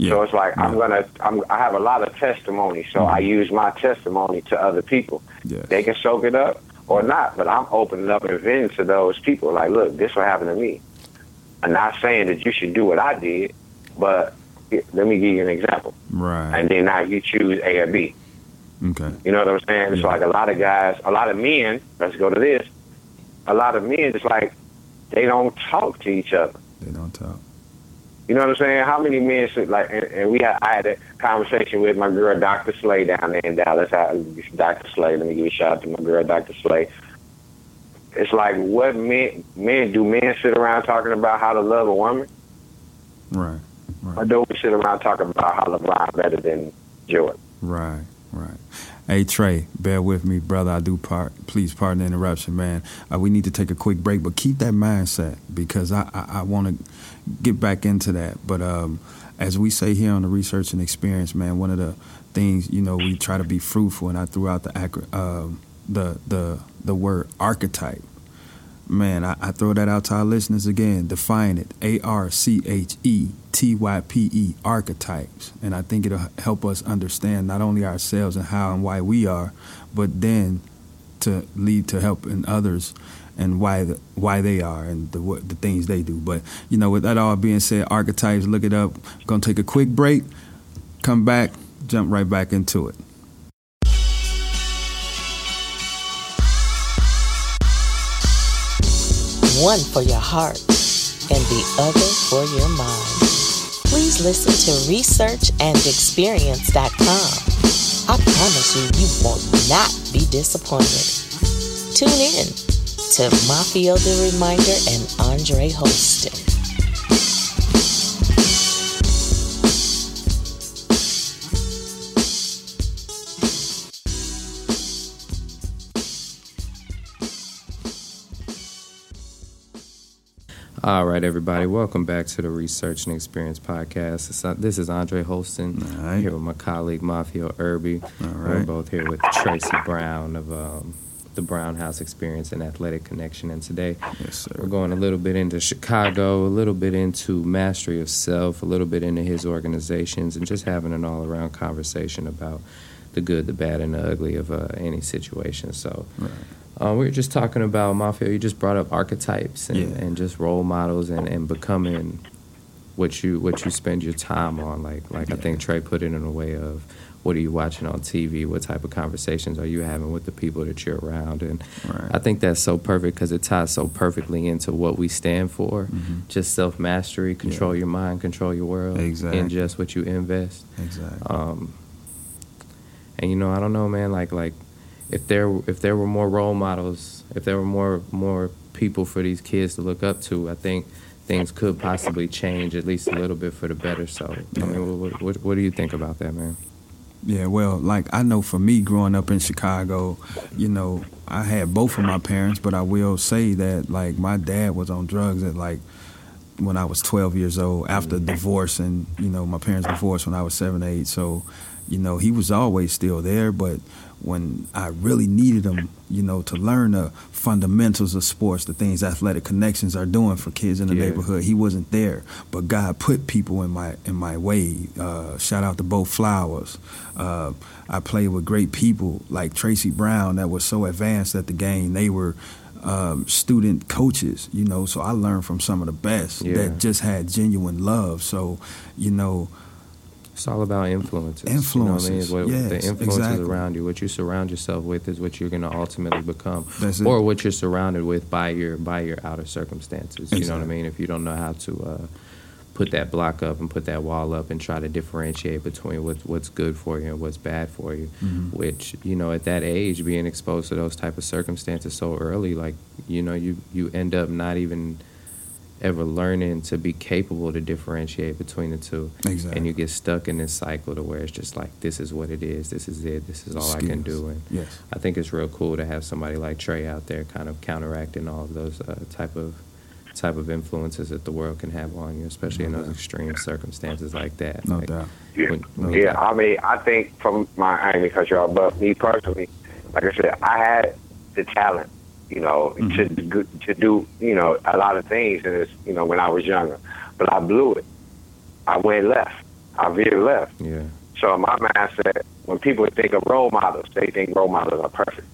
Yeah. So it's like I'm gonna, I'm, I have a lot of testimony. So I mm-hmm. use my testimony to other people. Yes. They can soak it up or not, but I'm opening up and venting to those people. Like, look, this what happened to me. I'm not saying that you should do what I did, but let me give you an example. Right. And then now you choose A or B. Okay. You know what I'm saying? It's Yeah. like a lot of guys, a lot of men. Let's go to this. A lot of men, it's like they don't talk to each other. They don't talk. You know what I'm saying? How many men should like? And, and we had, I had a conversation with my girl, Dr. Slay, down there in Dallas. I, Dr. Slay, let me give a shout out to my girl, Dr. Slay. It's like what men men do men sit around talking about how to love a woman, Right. or do we sit around talking about how LeBron better than Jordan? Right, right. Hey Trey, bear with me, brother. I do part. Please pardon the interruption, man. Uh, we need to take a quick break, but keep that mindset because I I, I want to get back into that. But um, as we say here on the research and experience, man, one of the things you know we try to be fruitful, and I threw out the um the the the word archetype. Man, I, I throw that out to our listeners again. Define it: A R C H E T Y P E archetypes, and I think it'll help us understand not only ourselves and how and why we are, but then to lead to helping others and why the, why they are and the what, the things they do. But you know, with that all being said, archetypes. Look it up. Gonna take a quick break. Come back. Jump right back into it. one for your heart and the other for your mind. Please listen to researchandexperience.com. I promise you, you will not be disappointed. Tune in to Mafio the Reminder and Andre Holston. All right, everybody. Welcome back to the Research and Experience Podcast. Uh, This is Andre Holston All right. here with my colleague Mafio Irby. All We're both here with Tracy Brown of um, the Brown House Experience and Athletic Connection. And today Yes, we're going a little bit into Chicago, a little bit into mastery of self, a little bit into his organizations, and just having an all around conversation about the good, the bad, and the ugly of uh, any situation. So, Right. uh, we were just talking about Mafio. You just brought up archetypes and, Yeah. and just role models and, and becoming what you what you spend your time on. Like like I think Trey put it in a way of what are you watching on TV? What type of conversations are you having with the people that you're around? And Right. I think that's so perfect because it ties so perfectly into what we stand for. Mhm. Just self mastery, control your mind, control your world, Exactly. ingest what you invest. Exactly. Um, and you know, I don't know, man. Like, like if there if there were more role models, if there were more more people for these kids to look up to, I think things could possibly change at least a little bit for the better. So, I mean, what, what, what do you think about that, man? Yeah, well, like I know for me growing up in Chicago, you know, I had both of my parents, but I will say that like my dad was on drugs at like when I was 12 years old after mm. divorce and you know my parents divorced when I was 7 8 so you know he was always still there but when I really needed him you know to learn the fundamentals of sports the things athletic connections are doing for kids in the Yeah. neighborhood he wasn't there but God put people in my in my way uh, shout out to Bo Flowers uh, I played with great people like Tracy Brown that was so advanced at the game they were um, student coaches, you know, so I learned from some of the best Yeah. that just had genuine love. So, you know, It's all about influences. You know what I mean? Influences, What, yes, the influences exactly. around you, what you surround yourself with, is what you're going to ultimately become, or what you're surrounded with by your by your outer circumstances. You know what I mean? If you don't know how to uh, put that block up and put that wall up and try to differentiate between what, what's good for you and what's bad for you, Mhm. which you know at that age, being exposed to those type of circumstances so early, like you know you you end up not even ever learning to be capable to differentiate between the two exactly. and you get stuck in this cycle to where it's just like this is what it is this is it this is all i can do and yes, i think it's real cool to have somebody like trey out there kind of counteracting all of those uh, type of type of influences that the world can have on you especially in No those doubt. extreme circumstances like that no Like, doubt. Yeah, when- when- yeah. I mean, I think from my I ain't because y'all, but me personally, like I said, I had the talent, you know, to do- to do you know a lot of things, and it's you know when I was younger, but I blew it. I went left. I veered left. yeah So my mindset, when people think of role models, they think role models are perfect.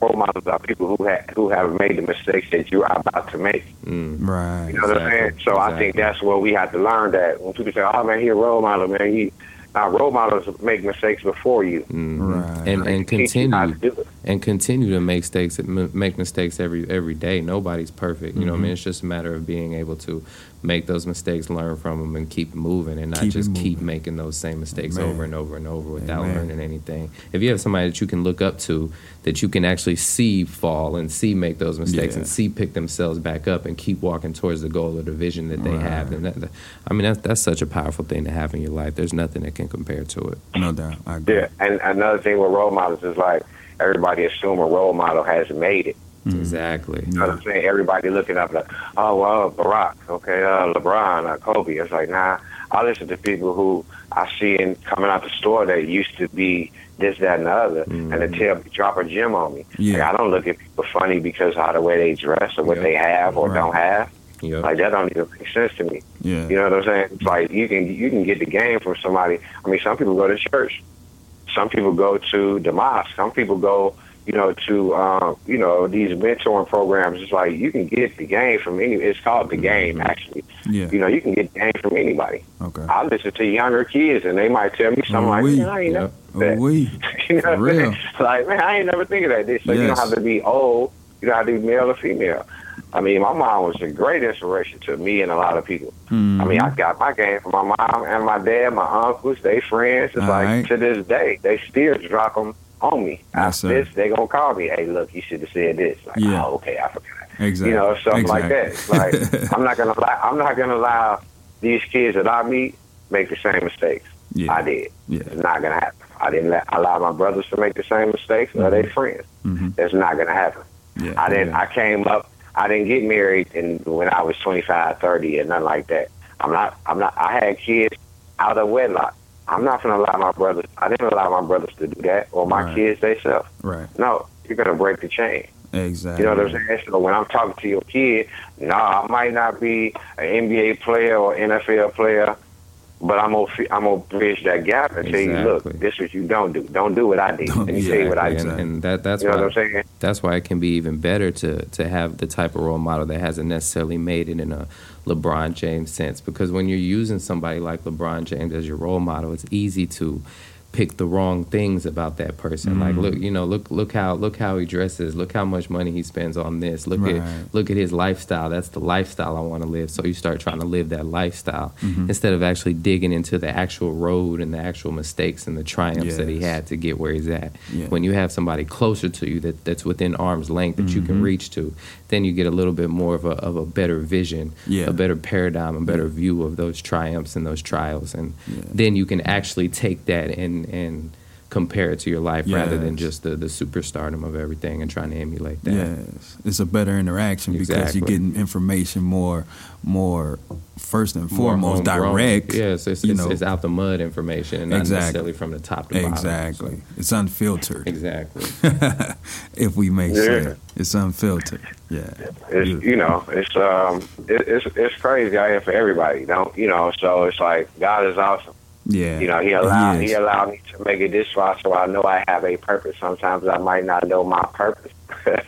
Role models are people who have who have made the mistakes that you are about to make. mm. Right. You know what I'm saying? Exactly, So I think that's what we have to learn. That when people say, "Oh man, he a role model, man," he now role models make mistakes before you. Mhm. Right. and and They teach you how continue to and continue to make mistakes make mistakes every every day. Nobody's perfect. You know what I mean? Mhm. It's just a matter of being able to make those mistakes, learn from them, and keep moving, and not Keep just keep making those same mistakes Amen. over and over and over without Amen. learning anything. If you have somebody that you can look up to, that you can actually see fall and see make those mistakes Yeah. and see pick themselves back up and keep walking towards the goal or the vision that they have, then that, I mean that's that's such a powerful thing to have in your life. There's nothing that can compare to it. No doubt. I agree. Yeah, and another thing with role models is like everybody assume a role model has made it. Mhm. Exactly. You know what I'm saying? Everybody looking up like, oh well, Barack, okay, uh, LeBron, uh, Kobe. It's like, nah. I listen to people who I see in coming out the store that used to be this, that, and the other, and they tell drop a gem on me. Yeah. Like, I don't look at people funny because of the way they dress or what Yeah. they have or Right. don't have. Yep. Like that don't even make sense to me. Yeah. You know what I'm saying? It's like you can you can get the game from somebody. I mean, some people go to church, some people go to the mosque, some people go, you know, to um, you know these mentoring programs. It's like you can get the game from any. It's called the game, actually. Yeah. You know, you can get the game from anybody. Okay. I listen to younger kids, and they might tell me something Oh, like. "Man, I ain't Yep. Never." we. you know, what I'm like man, I ain't never think of that. This, so you don't have to be old. You don't have to be male or female. I mean, my mom was a great inspiration to me and a lot of people. I Mm-hmm. mean, I got my game from my mom and my dad, my uncles, they friends. It's All like right. to this day, they still drop them on me. After this, they gonna call me. Hey, look, you should have said this. Like, Yeah. oh, okay, I forgot. exactly. You know, something like that. Exactly. Like, I'm not gonna allow. I'm not gonna allow these kids that I meet make the same mistakes yeah. I did. Yeah. It's not gonna happen. I didn't let, allow my brothers to make the same mistakes or they friends. Mhm. That's not gonna happen. Yeah. I didn't. Yeah. I came up. I didn't get married and when I was 25, 30, and nothing like that. I'm not. I'm not. I had kids out of wedlock. I'm not gonna allow my brothers. I didn't allow my brothers to do that or my Right. kids themselves. Right. No, you're gonna break the chain. Exactly. You know what I'm saying? So when I'm talking to your kid, no, I might not be an NBA player or NFL player, but I'm gonna I'm gonna bridge that gap and tell you, look, this is what you don't do. Don't do what I did. Don't- tell you what I Exactly. did. and, and that that's You know why what I'm saying? that's why it can be even better to to have the type of role model that hasn't necessarily made it in a LeBron James sense. Because when you're using somebody like LeBron James as your role model, it's easy to pick the wrong things about that person. Like Mm. look, you know, look look how look how he dresses, look how much money he spends on this. Look Right. at look at his lifestyle. That's the lifestyle I want to live. So you start trying to live that lifestyle Mhm. instead of actually digging into the actual road and the actual mistakes and the triumphs that he had to get where he's at Yeah. when you have somebody closer to you that, that's within arm's length that you Mhm. can reach to, then you get a little bit more of a, of a better vision, Yeah. a better paradigm, a better view of those triumphs and those trials. And Yeah. then you can actually take that and, and and compare it to your life rather than just the the superstardom of everything and trying to emulate that. Yes, it's a better interaction because you're getting information more, more first and foremost direct. Yes, it's, you it's, know. it's out the mud information and not Exactly. necessarily from the top to bottom. Exactly, it's unfiltered. Exactly. if we may Yeah. say, it's unfiltered. Yeah, It's you know, it's um, it, it's it's crazy out here for everybody. Don't you know? So it's like God is awesome. Yeah. You know, He allowed is. He allowed me to make it this far, so I know I have a purpose. Sometimes I might not know my purpose, but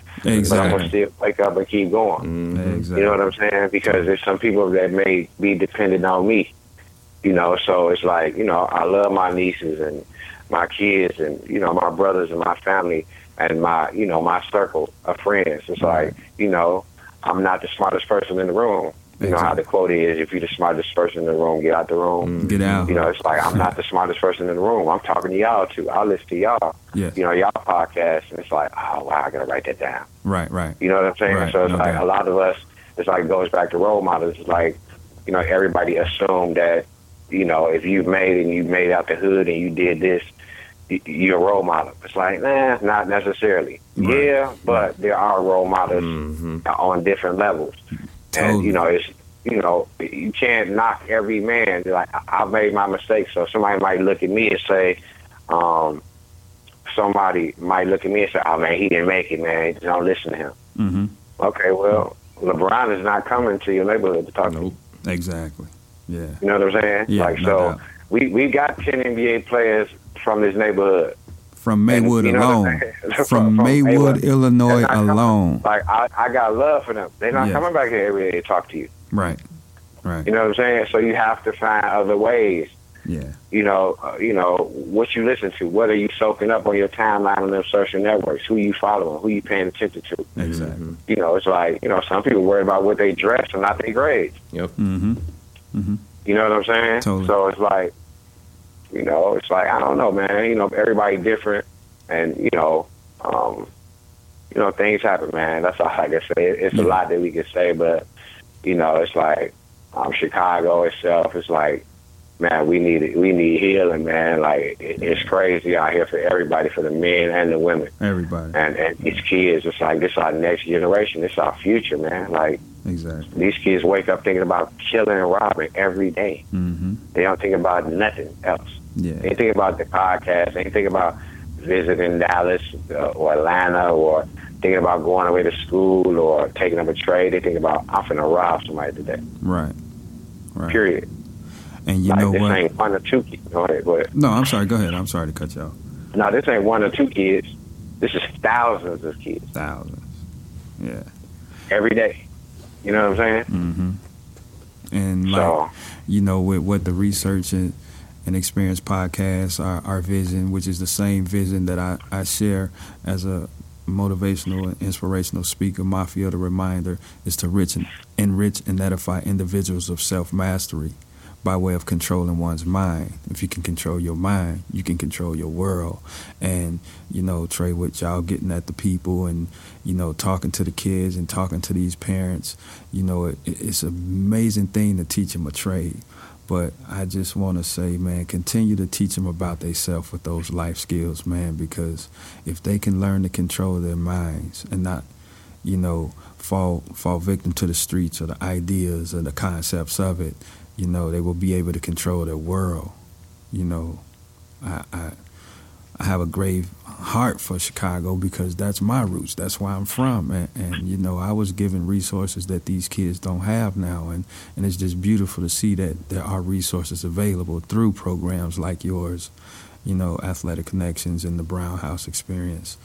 I'm gonna still wake up and keep going. Mhm. Exactly. You know what I'm saying? Because there's some people that may be dependent on me. You know, so it's like, you know, I love my nieces and my kids and, you know, my brothers and my family and my, you know, my circle of friends. It's like, you know, I'm not the smartest person in the room. You know how the quote is, if you're the smartest person in the room, get out the room. Get out. You know, it's like I'm not the smartest person in the room. I'm talking to y'all too. I listen to y'all. Yes. You know, y'all podcast and it's like, oh wow, I gotta write that down. Right. Right. You know what I'm saying? Right, So it's no like doubt. a lot of us, it's like goes back to role models. It's like, you know, everybody assumed that, you know, if you made and you made out the hood and you did this, you're a role model. It's like, nah, not necessarily. Right. Yeah, but there are role models Mhm. on different levels. And, you know, it's, you know, you can't knock every man. Like, I- I've made my mistakes. So somebody might look at me and say, um, somebody might look at me and say, oh, man, he didn't make it, man. Don't listen to him. hmm Okay, well, LeBron is not coming to your neighborhood to talk to you. Exactly. Yeah. You know what I'm saying? Yeah, like no so, doubt. we we got ten NBA players from this neighborhood. From Maywood you know alone. From, From- from Maywood, Maywood. Illinois They're coming. alone. Like I, I got love for them. They're not Yeah. coming back here every day to talk to you. Right. Right. You know what I'm saying? So you have to find other ways. Yeah. You know, uh, you know what you listen to. What are you soaking up on your timeline on them social networks? Who you following? Who you paying attention to? Exactly. You know, it's like you know some people worry about what they dress and not their grades. Yep. Mm-hmm. You know what I'm saying? Totally. So it's like, you know, it's like I don't know, man. You know, everybody different, and you know, um, you know, things happen, man. That's all I can say. It's a lot that we can say, but you know, it's like um, Chicago itself. It's like, man, we need we need healing, man. Like it, it's crazy out here for everybody, for the men and the women, Everybody. and and these kids. It's like this our next generation. This our future, man. Like Exactly. these kids wake up thinking about killing and robbing every day. Mm-hmm. They don't think about nothing else. Yeah. They think about the podcast. anything about visiting Dallas uh, or Atlanta or thinking about going away to school or taking up a trade. They think about I'm finna rob somebody today. Right. Right. Period. And you like know this what? ain't one or two kids. Go ahead, go ahead. No, I'm sorry. Go ahead. I'm sorry to cut you off. No, this ain't one or two kids. This is thousands of kids Thousands. Yeah. every day. You know what I'm saying? Mm-hmm. And like So you know, with what the research and, and experience podcast, our, our vision, which is the same vision that I, I share as a motivational and inspirational speaker, Mafio the Reminder, is to rich and, enrich and edify individuals of self mastery by way of controlling one's mind. If you can control your mind, you can control your world. And, you know, Trey, with y'all getting at the people and, you know, talking to the kids and talking to these parents, you know, it, it's an amazing thing to teach them a trade. But I just want to say, man, continue to teach them about themselves with those life skills, man, because if they can learn to control their minds and not, you know, fall fall victim to the streets or the ideas or the concepts of it, you know, they will be able to control their world. You know, I, I I have a grave heart for Chicago because that's my roots. That's where I'm from, and, and you know, I was given resources that these kids don't have now, and and it's just beautiful to see that there are resources available through programs like yours, you know, Athletic Connections and the Brown House Experience,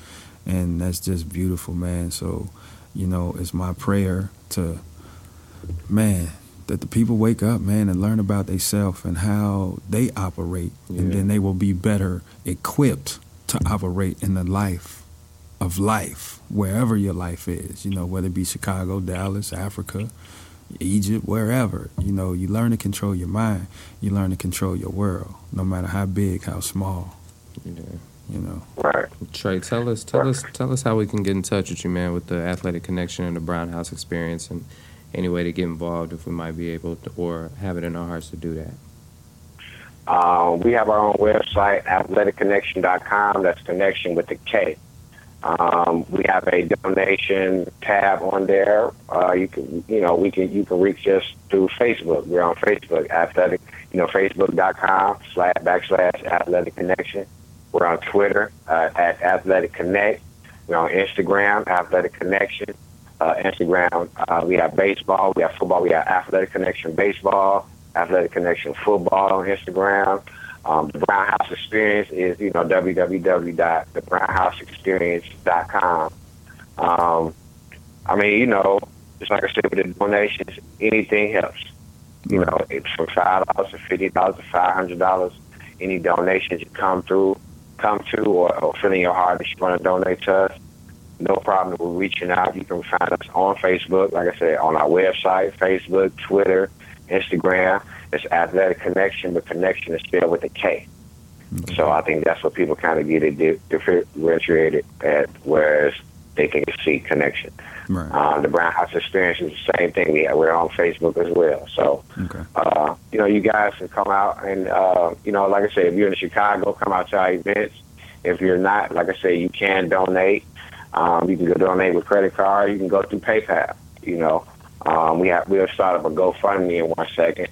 and that's just beautiful, man. So, you know, it's my prayer to, man, that the people wake up, man, and learn about themselves and how they operate, and then they will be better equipped to operate in the life of life, wherever your life is. You know, whether it be Chicago, Dallas, Africa, Egypt, wherever. You know, you learn to control your mind. You learn to control your world, no matter how big, how small. Yeah. You know. right. Trey, tell us, tell us, tell us how we can get in touch with you, man, with the athletic connection and the Brown House experience, and any way to get involved if we might be able to, or have it in our hearts to do that. Um, we have our own website, athleticconnection.com. That's connection with the K. Um, we have a donation tab on there. Uh, you can, you know, we can, you can reach us through Facebook. We're on Facebook, athletic, you know, facebook.com slash backslash athletic connection. We're on Twitter uh, at athletic connect. We're on Instagram, athletic connection. Uh, Instagram, uh, we have baseball, we have football, we have athletic connection baseball, athletic connection football on Instagram. Um, the Brown House Experience is, you know, www.thebrownhouseexperience.com. Um, I mean, you know, just like I said with the donations, anything helps. You know, it's from five dollars to fifty dollars to five hundred dollars. Any donations you come through, come to, or, or in your heart that you want to donate to us, no problem. We're reaching out. You can find us on Facebook, like I said, on our website, Facebook, Twitter, Instagram. It's Athletic Connection, but connection is spelled with a K. So I think that's what people kind of get it di- differentiated at, whereas they can see connection. Right. Um, the Brown House Experience is the same thing. We we're on Facebook as well. So, Okay. uh, you know, you guys can come out and, uh, you know, like I said, if you're in Chicago, come out to our events. If you're not, like I said, you can donate. Um, you can go donate with credit card. You can go through PayPal. You know, um, we have we'll start up a GoFundMe in one second.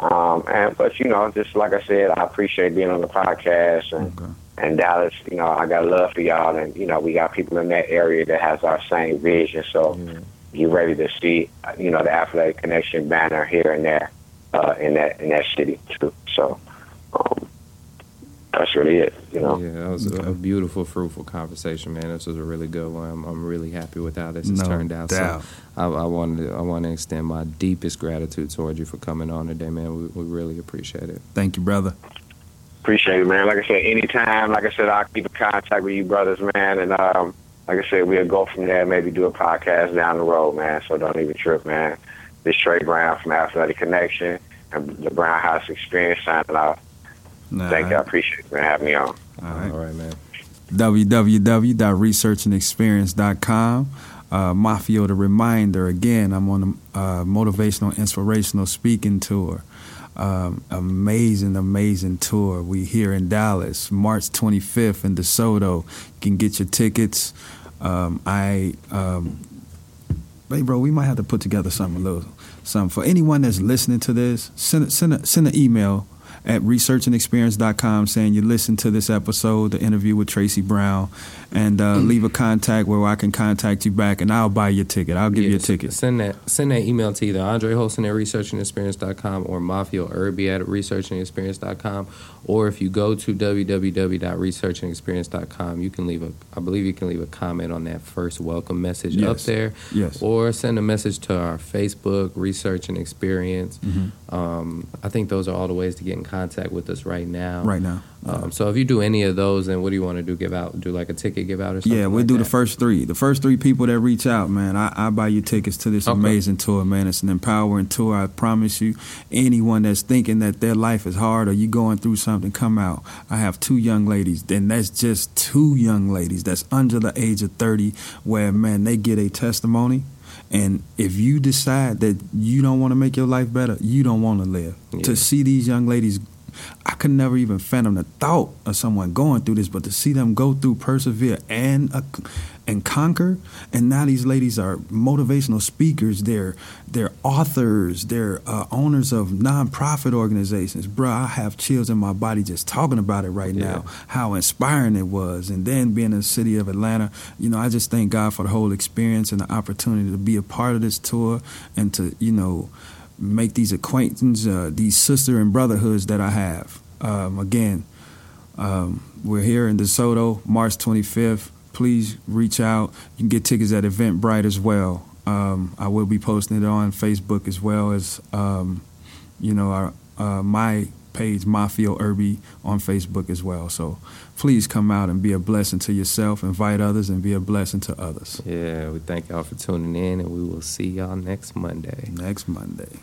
Um, and but you know, just like I said, I appreciate being on the podcast and Okay. and Dallas. You know, I got love for y'all, and you know, we got people in that area that has our same vision. So you ready to see, you know, the Athletic Connection banner here and there uh, in that in that city too. So um, that's really it. You know. Yeah, that was a- Okay. a beautiful, fruitful conversation, man. This was a really good one. I'm, I'm really happy with how this has No turned out. doubt. So I, I wanted to, I want to extend my deepest gratitude towards you for coming on today, man. We, we really appreciate it. Thank you, brother. Appreciate it, man. Like I said, anytime, like I said, I'll keep in contact with you brothers, man. And um, like I said, we'll go from there, maybe do a podcast down the road, man. So don't even trip, man. This Trey Brown from Athletic Connection and the Brown House Experience signing out. Nah, Thank you. I appreciate it, for Having me on. All right. All right, man. www.researchandexperience.com. Uh, Mafio, the reminder again, I'm on a uh, motivational, inspirational speaking tour. Um, amazing, amazing tour. We here in Dallas, March 25th in DeSoto. You can get your tickets. Um, I, um, hey, bro, we might have to put together something a little, something for anyone that's listening to this. Send send a, send an email at researchandexperience.com saying you listened to this episode, the interview with Tracy Brown, and uh, leave a contact where I can contact you back, and I'll buy your ticket. I'll give you a ticket. Send that send that email to either Andre Holston at researchandexperience.com or Mafio Irby at researchandexperience.com. Or if you go to www.researchandexperience.com, you can leave a I believe you can leave a comment on that first welcome message up there. Yes. Or send a message to our Facebook, Research and Experience. Mhm. Um, I think those are all the ways to get in contact with us right now. Right now. Um, so if you do any of those, then what do you want to do? Give out, do like a ticket give out or something? Yeah, we'll like do that? the first three. The first three people that reach out, man, I, I buy you tickets to this Okay. amazing tour, man. It's an empowering tour. I promise you. Anyone that's thinking that their life is hard or you going through something, come out. I have two young ladies, and that's just two young ladies that's under the age of 30, where, man, they get a testimony. And if you decide that you don't want to make your life better, you don't want to live. Yeah. To see these young ladies I could never even fathom the thought of someone going through this, but to see them go through, persevere, and uh, and conquer, and now these ladies are motivational speakers. They're they're authors. They're uh, owners of nonprofit organizations. Bruh, I have chills in my body just talking about it right now. How inspiring it was, and then being in the city of Atlanta. You know, I just thank God for the whole experience and the opportunity to be a part of this tour and to you know make these acquaintances, uh, these sister and brotherhoods that I have. Um, again, um, we're here in DeSoto, March 25th. Please reach out. You can get tickets at Eventbrite as well. Um, I will be posting it on Facebook as well as, um, you know, our, uh, my page, Mafio Irby, on Facebook as well. So please come out and be a blessing to yourself, invite others, and be a blessing to others. Yeah, we thank y'all for tuning in, and we will see y'all next Monday. Next Monday.